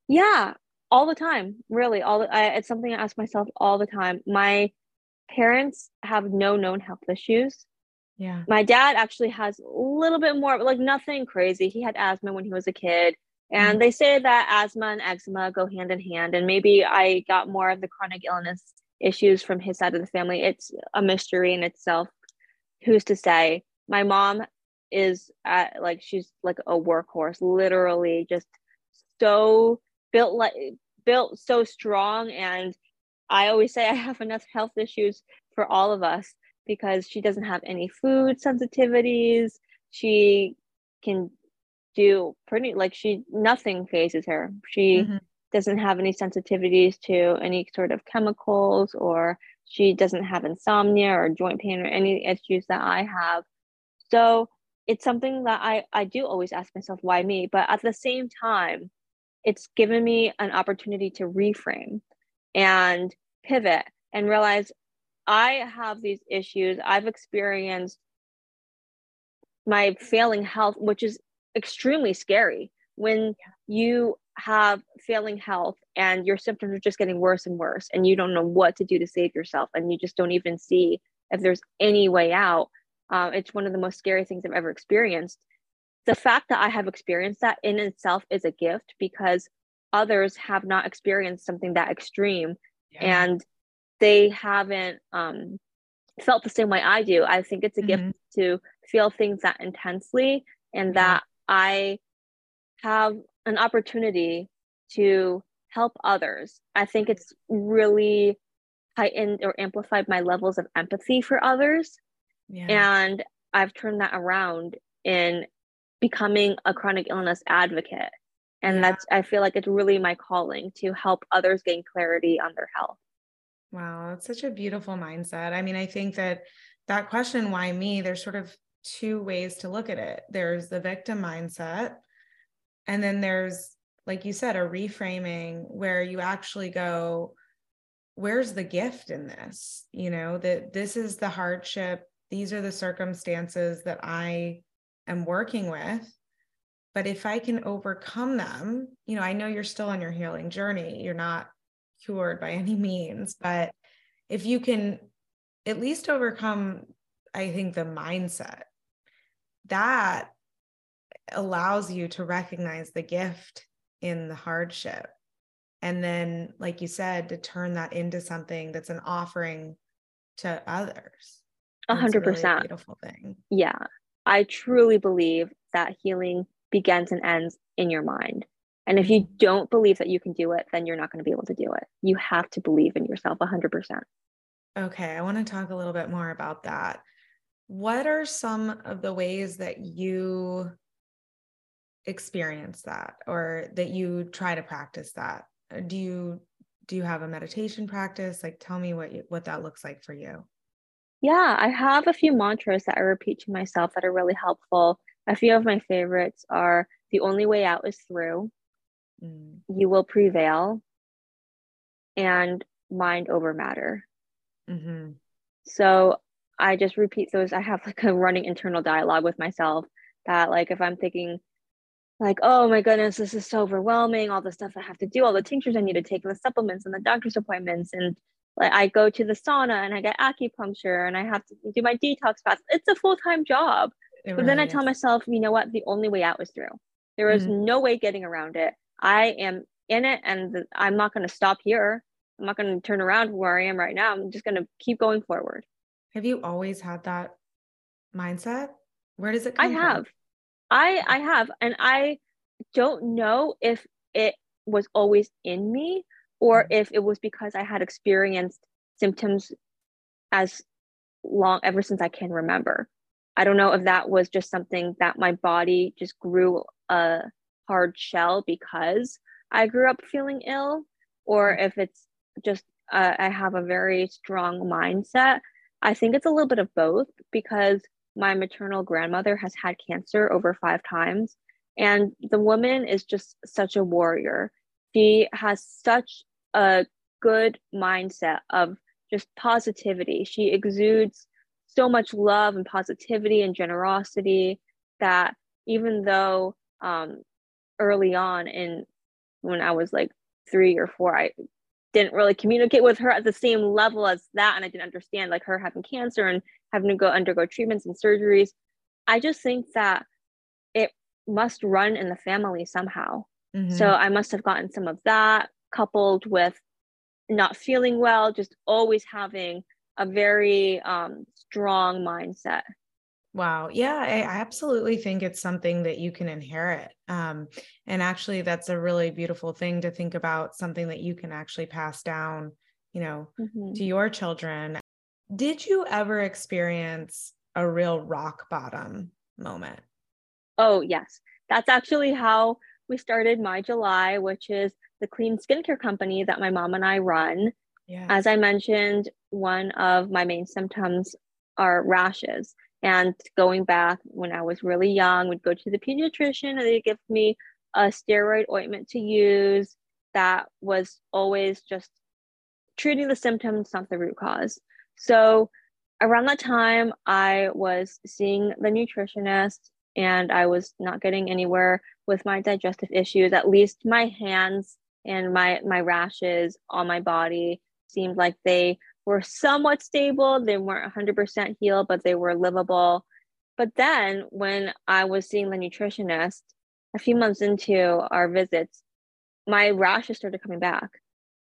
Yeah, all the time. Really, all the, I, it's something I ask myself all the time. My parents have no known health issues. Yeah. My dad actually has a little bit more, like nothing crazy. He had asthma when he was a kid. And mm-hmm. they say that asthma and eczema go hand in hand. And maybe I got more of the chronic illness issues from his side of the family. It's a mystery in itself who's to say my mom is at like she's like a workhorse literally just so built like built so strong and i always say i have enough health issues for all of us because she doesn't have any food sensitivities she can do pretty like she nothing phases her she mm-hmm. doesn't have any sensitivities to any sort of chemicals or she doesn't have insomnia or joint pain or any issues that I have. So it's something that I, I do always ask myself, why me? But at the same time, it's given me an opportunity to reframe and pivot and realize I have these issues. I've experienced my failing health, which is extremely scary when you have failing health and your symptoms are just getting worse and worse and you don't know what to do to save yourself and you just don't even see if there's any way out um, it's one of the most scary things i've ever experienced the fact that i have experienced that in itself is a gift because others have not experienced something that extreme yeah. and they haven't um, felt the same way i do i think it's a mm-hmm. gift to feel things that intensely and mm-hmm. that i have an opportunity to help others. I think it's really heightened or amplified my levels of empathy for others. Yeah. And I've turned that around in becoming a chronic illness advocate. And yeah. that's, I feel like it's really my calling to help others gain clarity on their health. Wow, that's such a beautiful mindset. I mean, I think that that question, why me, there's sort of two ways to look at it. There's the victim mindset, and then there's, like you said, a reframing where you actually go, where's the gift in this? You know, that this is the hardship, these are the circumstances that I am working with. But if I can overcome them, you know, I know you're still on your healing journey, you're not cured by any means, but if you can at least overcome, I think, the mindset, that allows you to recognize the gift in the hardship. And then like you said to turn that into something that's an offering to others. A hundred percent. beautiful thing. Yeah. I truly believe that healing begins and ends in your mind and if you don't believe that you can do it then you're not going to be able to do it. You have to believe in yourself a hundred percent. Okay i want to talk a little bit more about that. What are some of the ways that you experience that or that you try to practice that? Uh, do you do you have a meditation practice? Like tell me what you, what that looks like for you. Yeah i have a few mantras that i repeat to myself that are really helpful. A few of my favorites are the only way out is through mm. you will prevail and mind over matter mm-hmm. so i just repeat those i have like a running internal dialogue with myself that like if i'm thinking like, oh my goodness, this is so overwhelming. All the stuff I have to do, all the tinctures I need to take, the supplements and the doctor's appointments. And like I go to the sauna and I get acupuncture and I have to do my detox fast. It's a full time job. It but really then I is. tell myself, you know what? The only way out is through. There is mm-hmm. no way getting around it. I am in it and I'm not going to stop here. I'm not going to turn around where I am right now. I'm just going to keep going forward. Have you always had that mindset? Where does it come I have. From? I I have and I don't know if it was always in me or mm-hmm. if it was because I had experienced symptoms as long ever since I can remember. I don't know if that was just something that my body just grew a hard shell because I grew up feeling ill, or mm-hmm. if it's just uh, I have a very strong mindset. I think it's a little bit of both because my maternal grandmother has had cancer over five times. And the woman is just such a warrior. She has such a good mindset of just positivity. She exudes so much love and positivity and generosity that even though um, early on in when I was like three or four, I didn't really communicate with her at the same level as that. And I didn't understand like her having cancer and having to go undergo treatments and surgeries. I just think that it must run in the family somehow. Mm-hmm. So I must have gotten some of that coupled with not feeling well, just always having a very um, strong mindset. Wow. Yeah, I absolutely think it's something that you can inherit. Um, and actually, that's a really beautiful thing to think about something that you can actually pass down, you know, mm-hmm. to your children. Did you ever experience a real rock bottom moment? Oh, yes. That's actually how we started My July, which is the clean skincare company that my mom and I run. Yes. As I mentioned, one of my main symptoms are rashes. And going back when I was really young, would go to the pediatrician and they give me a steroid ointment to use that was always just treating the symptoms, not the root cause. So around that time, I was seeing the nutritionist and I was not getting anywhere with my digestive issues. At least my hands and my my rashes on my body seemed like they were somewhat stable. They weren't 100% healed, but they were livable. But then when I was seeing the nutritionist, a few months into our visits, my rashes started coming back.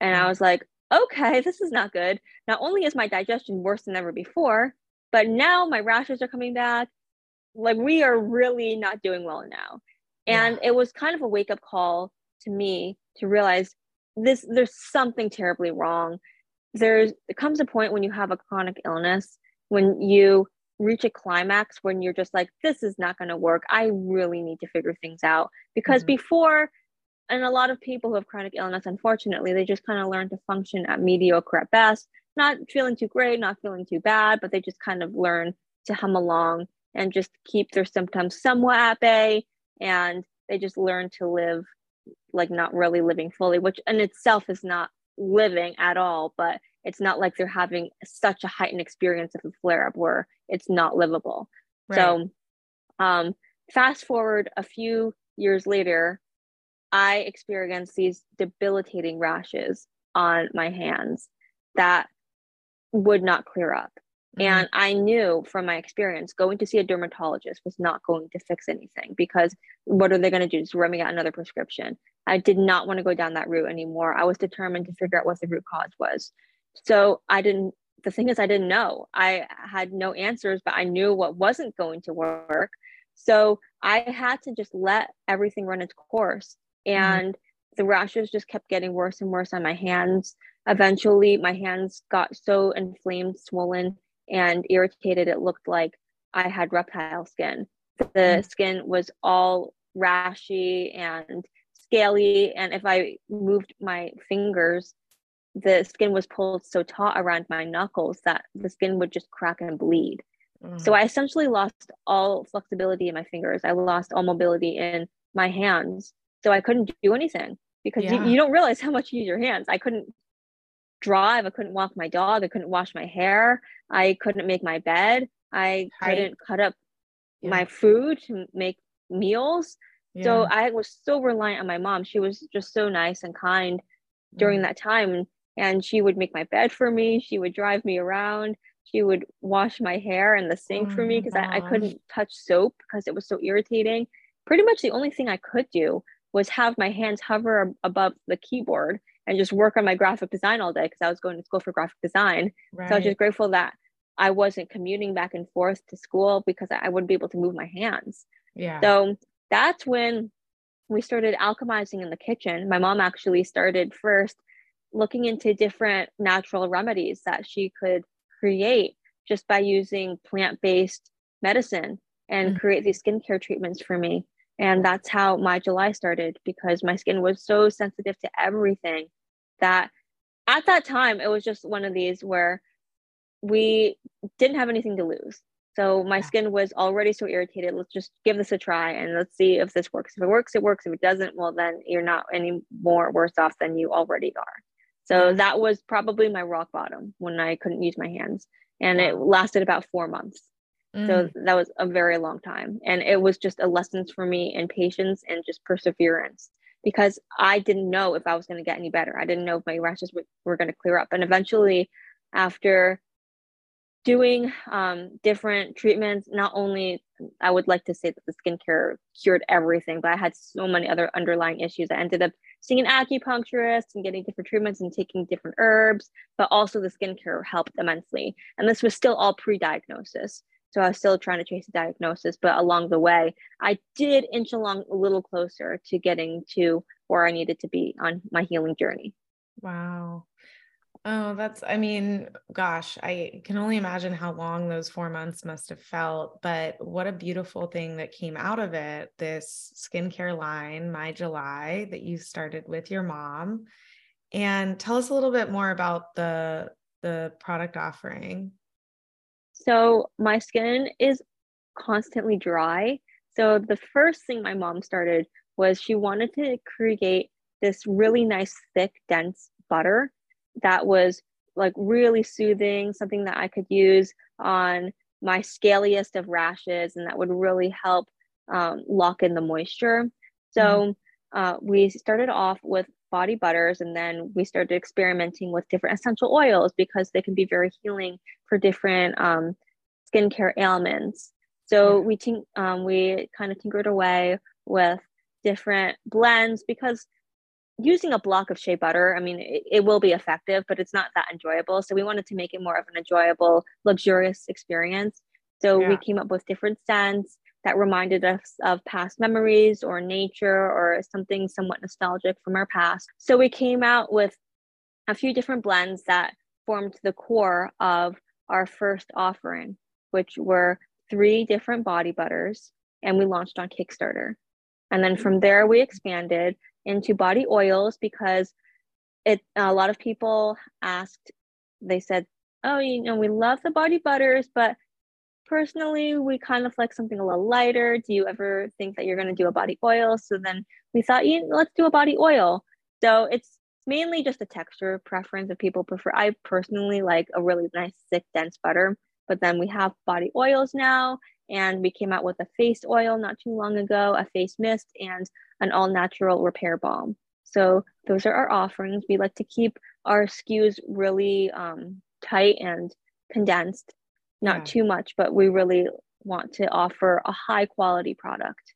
And I mm. was like, okay, this is not good. Not only is my digestion worse than ever before, but now my rashes are coming back. Like we are really not doing well now. And yeah. it was kind of a wake up call to me to realize this there's something terribly wrong. There's it comes a point when you have a chronic illness when you reach a climax when you're just like this is not going to work. I really need to figure things out because mm-hmm. before and a lot of people who have chronic illness, unfortunately, they just kind of learn to function at mediocre at best, not feeling too great, not feeling too bad, but they just kind of learn to hum along and just keep their symptoms somewhat at bay. And they just learn to live like not really living fully, which in itself is not living at all, but it's not like they're having such a heightened experience of a flare up where it's not livable. Right. So, um, fast forward a few years later, I experienced these debilitating rashes on my hands that would not clear up. Mm-hmm. And I knew from my experience going to see a dermatologist was not going to fix anything because what are they going to do? Just run me out another prescription. I did not want to go down that route anymore. I was determined to figure out what the root cause was. So I didn't, the thing is, I didn't know. I had no answers, but I knew what wasn't going to work. So I had to just let everything run its course Mm-hmm. and mm-hmm. the rashes just kept getting worse and worse on my hands. Eventually, my hands got so inflamed, swollen, and irritated. It looked like I had reptile skin. The mm-hmm. skin was all rashy and scaly. And if I moved my fingers, the skin was pulled so taut around my knuckles that the skin would just crack and bleed. Mm-hmm. So I essentially lost all flexibility in my fingers. I lost all mobility in my hands. So I couldn't do anything because yeah. you, you don't realize how much you use your hands. I couldn't drive. I couldn't walk my dog. I couldn't wash my hair. I couldn't make my bed. I couldn't cut up yeah. my food to make meals. Yeah. So I was so reliant on my mom. She was just so nice and kind during mm. that time. and she would make my bed for me. She would drive me around. She would wash my hair in the sink oh for me because I, I couldn't touch soap because it was so irritating. Pretty much the only thing I could do was have my hands hover above the keyboard and just work on my graphic design all day because I was going to school for graphic design. Right. So I was just grateful that I wasn't commuting back and forth to school because I wouldn't be able to move my hands. Yeah. So that's when we started alchemizing in the kitchen. My mom actually started first looking into different natural remedies that she could create just by using plant-based medicine and mm-hmm. create these skincare treatments for me. And that's how my July started because my skin was so sensitive to everything that at that time it was just one of these where we didn't have anything to lose. So my skin was already so irritated. Let's just give this a try and let's see if this works. If it works, it works. If it doesn't, well, then you're not any more worse off than you already are. So that was probably my rock bottom when I couldn't use my hands. And it lasted about four months. Mm. So that was a very long time. And it was just a lesson for me in patience and just perseverance because I didn't know if I was going to get any better. I didn't know if my rashes were, were going to clear up. And eventually, after doing um, different treatments, not only I would like to say that the skincare cured everything, but I had so many other underlying issues. I ended up seeing an acupuncturist and getting different treatments and taking different herbs, but also the skincare helped immensely. And this was still all pre diagnosis. So I was still trying to chase a diagnosis, but along the way, I did inch along a little closer to getting to where I needed to be on my healing journey. Wow. Oh, that's, I mean, gosh, I can only imagine how long those four months must have felt, but what a beautiful thing that came out of it. This skincare line, My July, that you started with your mom. And tell us a little bit more about the the product offering. So my skin is constantly dry. So the first thing my mom started was she wanted to create this really nice, thick, dense butter that was like really soothing, something that I could use on my scaliest of rashes and that would really help um, lock in the moisture. So mm-hmm. uh, we started off with body butters and then we started experimenting with different essential oils because they can be very healing for different um, skincare ailments. So we think um, we kind of tinkered away with different blends because using a block of shea butter, I mean, it, it, will be effective, but it's not that enjoyable. So we wanted to make it more of an enjoyable, luxurious experience. So yeah. we came up with different scents that reminded us of past memories or nature or something somewhat nostalgic from our past. So we came out with a few different blends that formed the core of our first offering, which were three different body butters, and we launched on Kickstarter. And then from there, we expanded into body oils because it a lot of people asked they said oh you know we love the body butters but personally we kind of like something a little lighter. Do you ever think that you're going to do a body oil? So then we thought you know, let's do a body oil. So it's mainly just a texture preference that people prefer. I personally like a really nice thick dense butter but then we have body oils now and we came out with a face oil not too long ago a face mist and an all natural repair balm. So those are our offerings. We like to keep our SKUs really um, tight and condensed, not yeah. too much, but we really want to offer a high quality product.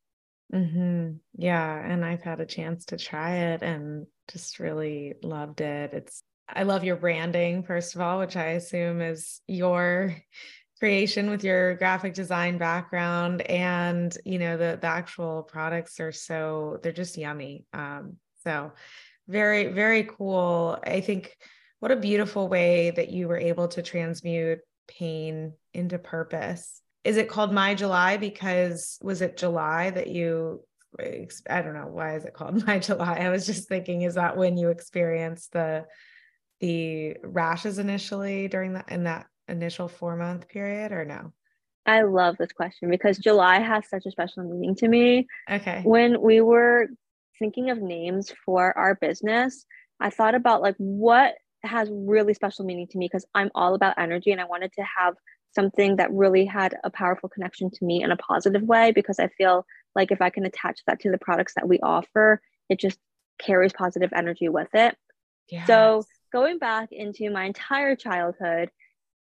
Mm-hmm. Yeah. And I've had a chance to try it and just really loved it. It's, I love your branding, first of all, which I assume is your creation with your graphic design background and you know the the actual products are so they're just yummy um so very very cool i think what a beautiful way that you were able to transmute pain into purpose is it called my july because was it july that you i don't know why is it called my july i was just thinking is that when you experienced the the rashes initially during that in that initial four month period or no? I love this question because July has such a special meaning to me. Okay. When we were thinking of names for our business, I thought about like what has really special meaning to me because I'm all about energy and I wanted to have something that really had a powerful connection to me in a positive way because I feel like if I can attach that to the products that we offer, it just carries positive energy with it. Yes. So going back into my entire childhood,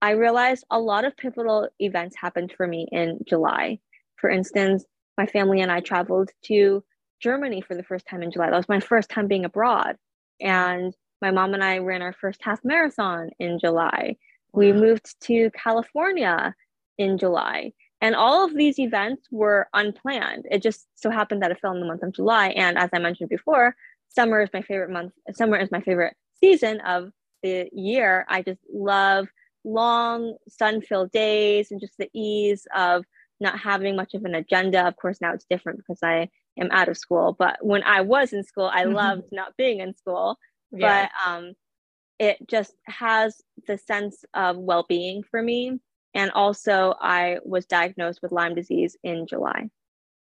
I realized a lot of pivotal events happened for me in July. For instance, my family and I traveled to Germany for the first time in July. That was my first time being abroad. And my mom and I ran our first half marathon in July. We moved to California in July. And all of these events were unplanned. It just so happened that it fell in the month of July. And as I mentioned before, summer is my favorite month. Summer is my favorite season of the year. I just love long sun filled days and just the ease of not having much of an agenda. Of course, now it's different because I am out of school. But when I was in school, I mm-hmm. loved not being in school. Yeah. But um, it just has the sense of well being for me. And also, I was diagnosed with Lyme disease in July.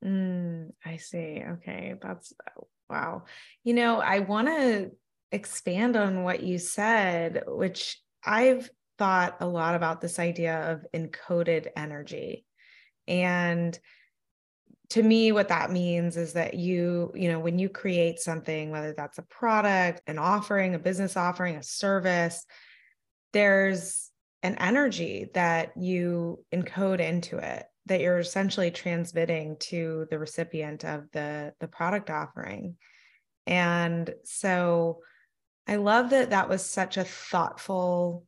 Mm, I see. Okay. That's wow. You know, I want to expand on what you said, which I've thought a lot about this idea of encoded energy. And to me what that means is that you you know when you create something whether that's a product an offering a business offering a service there's an energy that you encode into it that you're essentially transmitting to the recipient of the the product offering. And so i love that that was such a thoughtful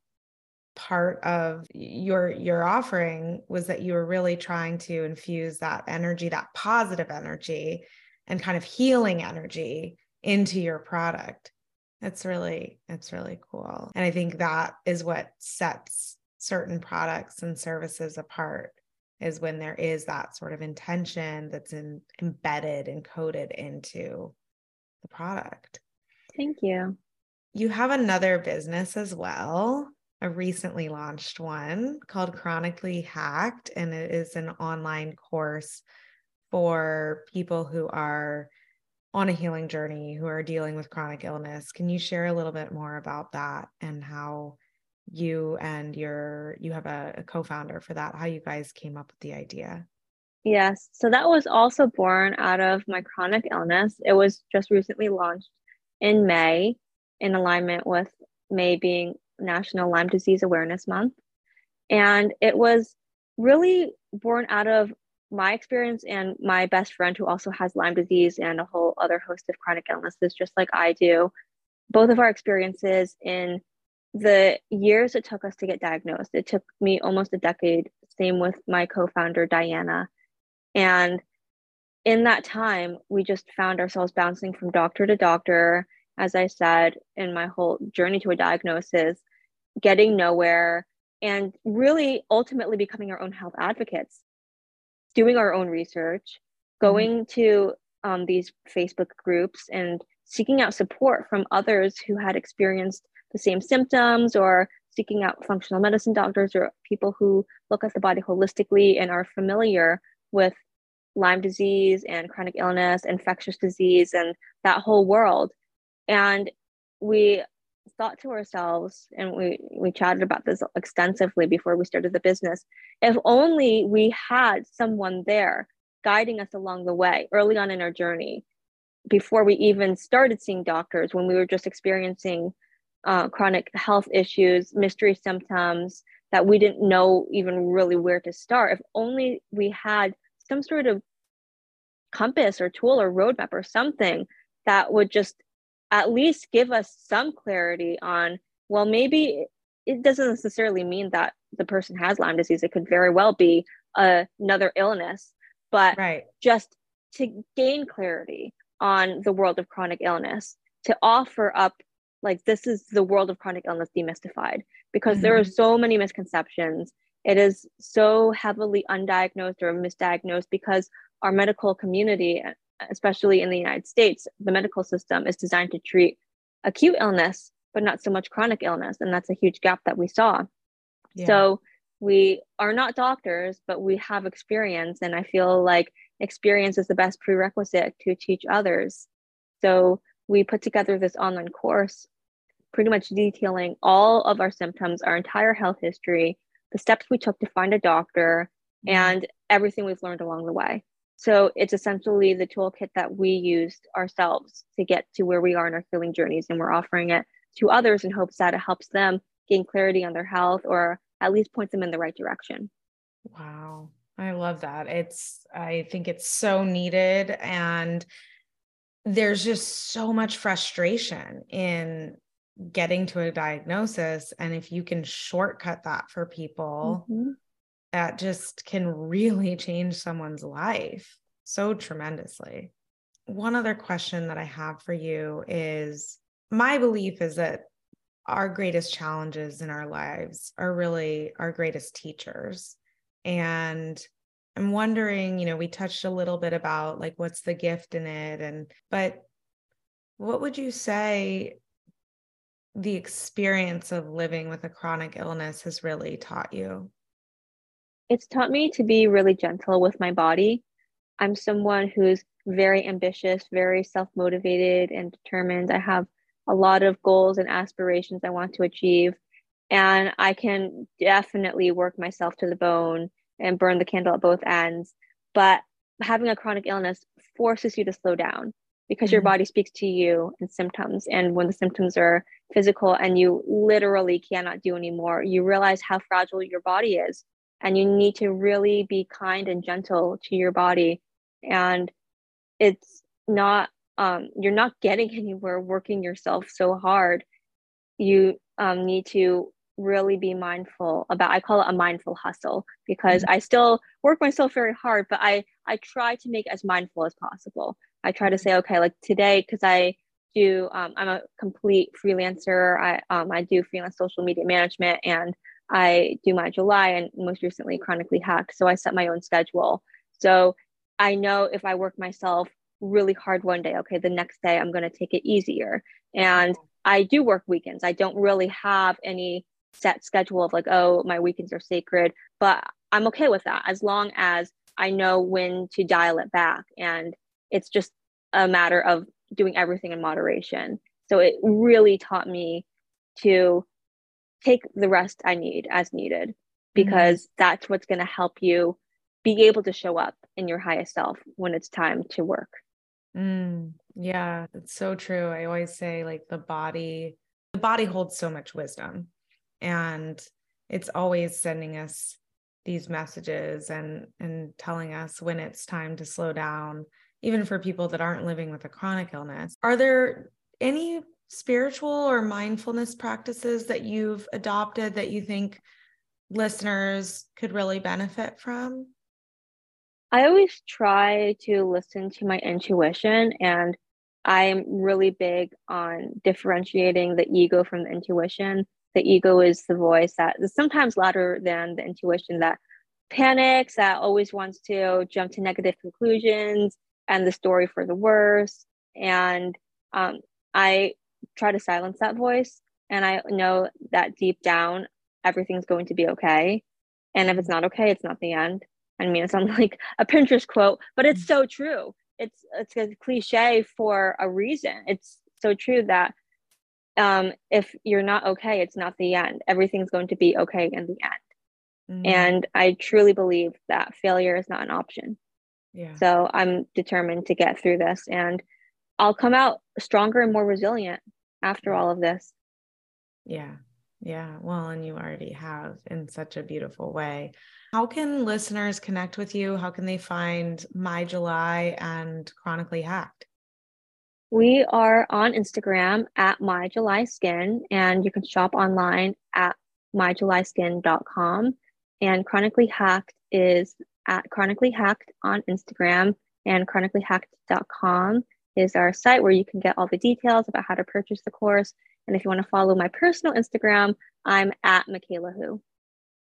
part of your your offering was that you were really trying to infuse that energy that positive energy and kind of healing energy into your product. It's really it's really cool. And i think that is what sets certain products and services apart is when there is that sort of intention that's in, embedded and coded into the product. Thank you. You have another business as well a recently launched one called Chronically Hacked, and it is an online course for people who are on a healing journey, who are dealing with chronic illness. Can you share a little bit more about that and how you and your you have a, a co-founder for that, how you guys came up with the idea? Yes. So that was also born out of my chronic illness. It was just recently launched in May in alignment with May being National Lyme Disease Awareness Month. And it was really born out of my experience and my best friend who also has Lyme disease and a whole other host of chronic illnesses, just like I do. Both of our experiences in the years it took us to get diagnosed. It took me almost a decade, same with my co founder, Diana. And in that time, we just found ourselves bouncing from doctor to doctor, as I said, in my whole journey to a diagnosis, getting nowhere, and really ultimately becoming our own health advocates, doing our own research, mm-hmm. going mm-hmm. to um, these Facebook groups and seeking out support from others who had experienced the same symptoms or seeking out functional medicine doctors or people who look at the body holistically and are familiar with Lyme disease and chronic illness, infectious disease, and that whole world. And we thought to ourselves, and we, we chatted about this extensively before we started the business if only we had someone there guiding us along the way early on in our journey, before we even started seeing doctors, when we were just experiencing uh, chronic health issues, mystery symptoms that we didn't know even really where to start. If only we had some sort of compass or tool or roadmap or something that would just at least give us some clarity on well maybe it doesn't necessarily mean that the person has lyme disease it could very well be uh, another illness but right. just to gain clarity on the world of chronic illness to offer up like this is the world of chronic illness demystified because mm-hmm. there are mm-hmm. so many misconceptions it is so heavily undiagnosed or misdiagnosed because our medical community especially in the United States, the medical system is designed to treat acute illness, but not so much chronic illness. And that's a huge gap that we saw. Yeah. So we are not doctors, but we have experience. And I feel like experience is the best prerequisite to teach others. So we put together this online course, pretty much detailing all of our symptoms, our entire health history, the steps we took to find a doctor, mm-hmm. and everything we've learned along the way. So it's essentially the toolkit that we used ourselves to get to where we are in our healing journeys, and we're offering it to others in hopes that it helps them gain clarity on their health or at least points them in the right direction. Wow. I love that. It's, I think it's so needed. And there's just so much frustration in getting to a diagnosis. And if you can shortcut that for people, mm-hmm. That just can really change someone's life so tremendously. One other question that I have for you is my belief is that our greatest challenges in our lives are really our greatest teachers. And I'm wondering, you know, we touched a little bit about like what's the gift in it and but what would you say the experience of living with a chronic illness has really taught you? It's taught me to be really gentle with my body. I'm someone who's very ambitious, very self-motivated and determined. I have a lot of goals and aspirations I want to achieve and I can definitely work myself to the bone and burn the candle at both ends. But having a chronic illness forces you to slow down because mm-hmm. your body speaks to you in symptoms. And when the symptoms are physical and you literally cannot do anymore, you realize how fragile your body is. And you need to really be kind and gentle to your body. And it's not, um, you're not getting anywhere working yourself so hard. You um, need to really be mindful about i call it a mindful hustle because mm-hmm. i still work myself very hard but i i try to make as mindful as possible i try to say okay like today because i do um, i'm a complete freelancer i um, i do freelance social media management and i do my july and most recently chronically hacked so i set my own schedule so i know if i work myself really hard one day okay the next day i'm going to take it easier and I do work weekends. I don't really have any set schedule of like, oh, my weekends are sacred, but I'm okay with that as long as I know when to dial it back. And it's just a matter of doing everything in moderation. So it really taught me to take the rest I need as needed because mm-hmm. that's what's going to help you be able to show up in your highest self when it's time to work. Mm, yeah, it's so true. I always say like the body the body holds so much wisdom and it's always sending us these messages and and telling us when it's time to slow down even for people that aren't living with a chronic illness are there any spiritual or mindfulness practices that you've adopted that you think listeners could really benefit from i always try to listen to my intuition and i'm really big on differentiating the ego from the intuition the ego is the voice that is sometimes louder than the intuition that panics, that always wants to jump to negative conclusions and the story for the worse. And um, I try to silence that voice. And I know that deep down, everything's going to be okay. And if it's not okay, it's not the end. I mean, it sounds like a Pinterest quote, but it's so true. It's it's a cliche for a reason. It's so true that um, if you're not okay, it's not the end. Everything's going to be okay in the end. Mm-hmm. And I truly believe that failure is not an option. Yeah. So I'm determined to get through this and I'll come out stronger and more resilient after all of this. Yeah. Yeah. Well, and you already have in such a beautiful way. How can listeners connect with you? How can they find My July and Chronically Hacked? We are on Instagram at My July Skin, and you can shop online at myjulyskin.com. And Chronically Hacked is at Chronically Hacked on Instagram, and chronicallyhacked.com is our site where you can get all the details about how to purchase the course. And if you want to follow my personal Instagram, I'm at Micaela Hoo.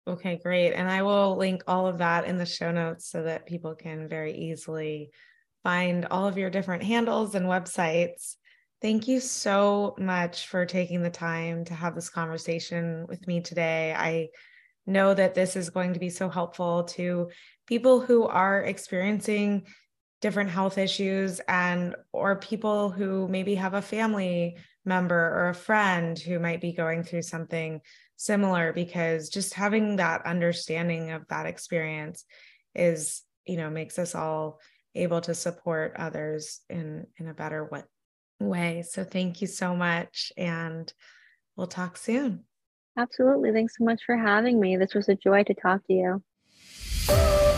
Okay, great. And I will link all of that in the show notes so that people can very easily find all of your different handles and websites. Thank you so much for taking the time to have this conversation with me today. I know that this is going to be so helpful to people who are experiencing different health issues and or people who maybe have a family member or a friend who might be going through something similar because just having that understanding of that experience is you know makes us all able to support others in in a better way. So thank you so much and We'll talk soon. Absolutely. Thanks so much for having me. This was a joy to talk to you.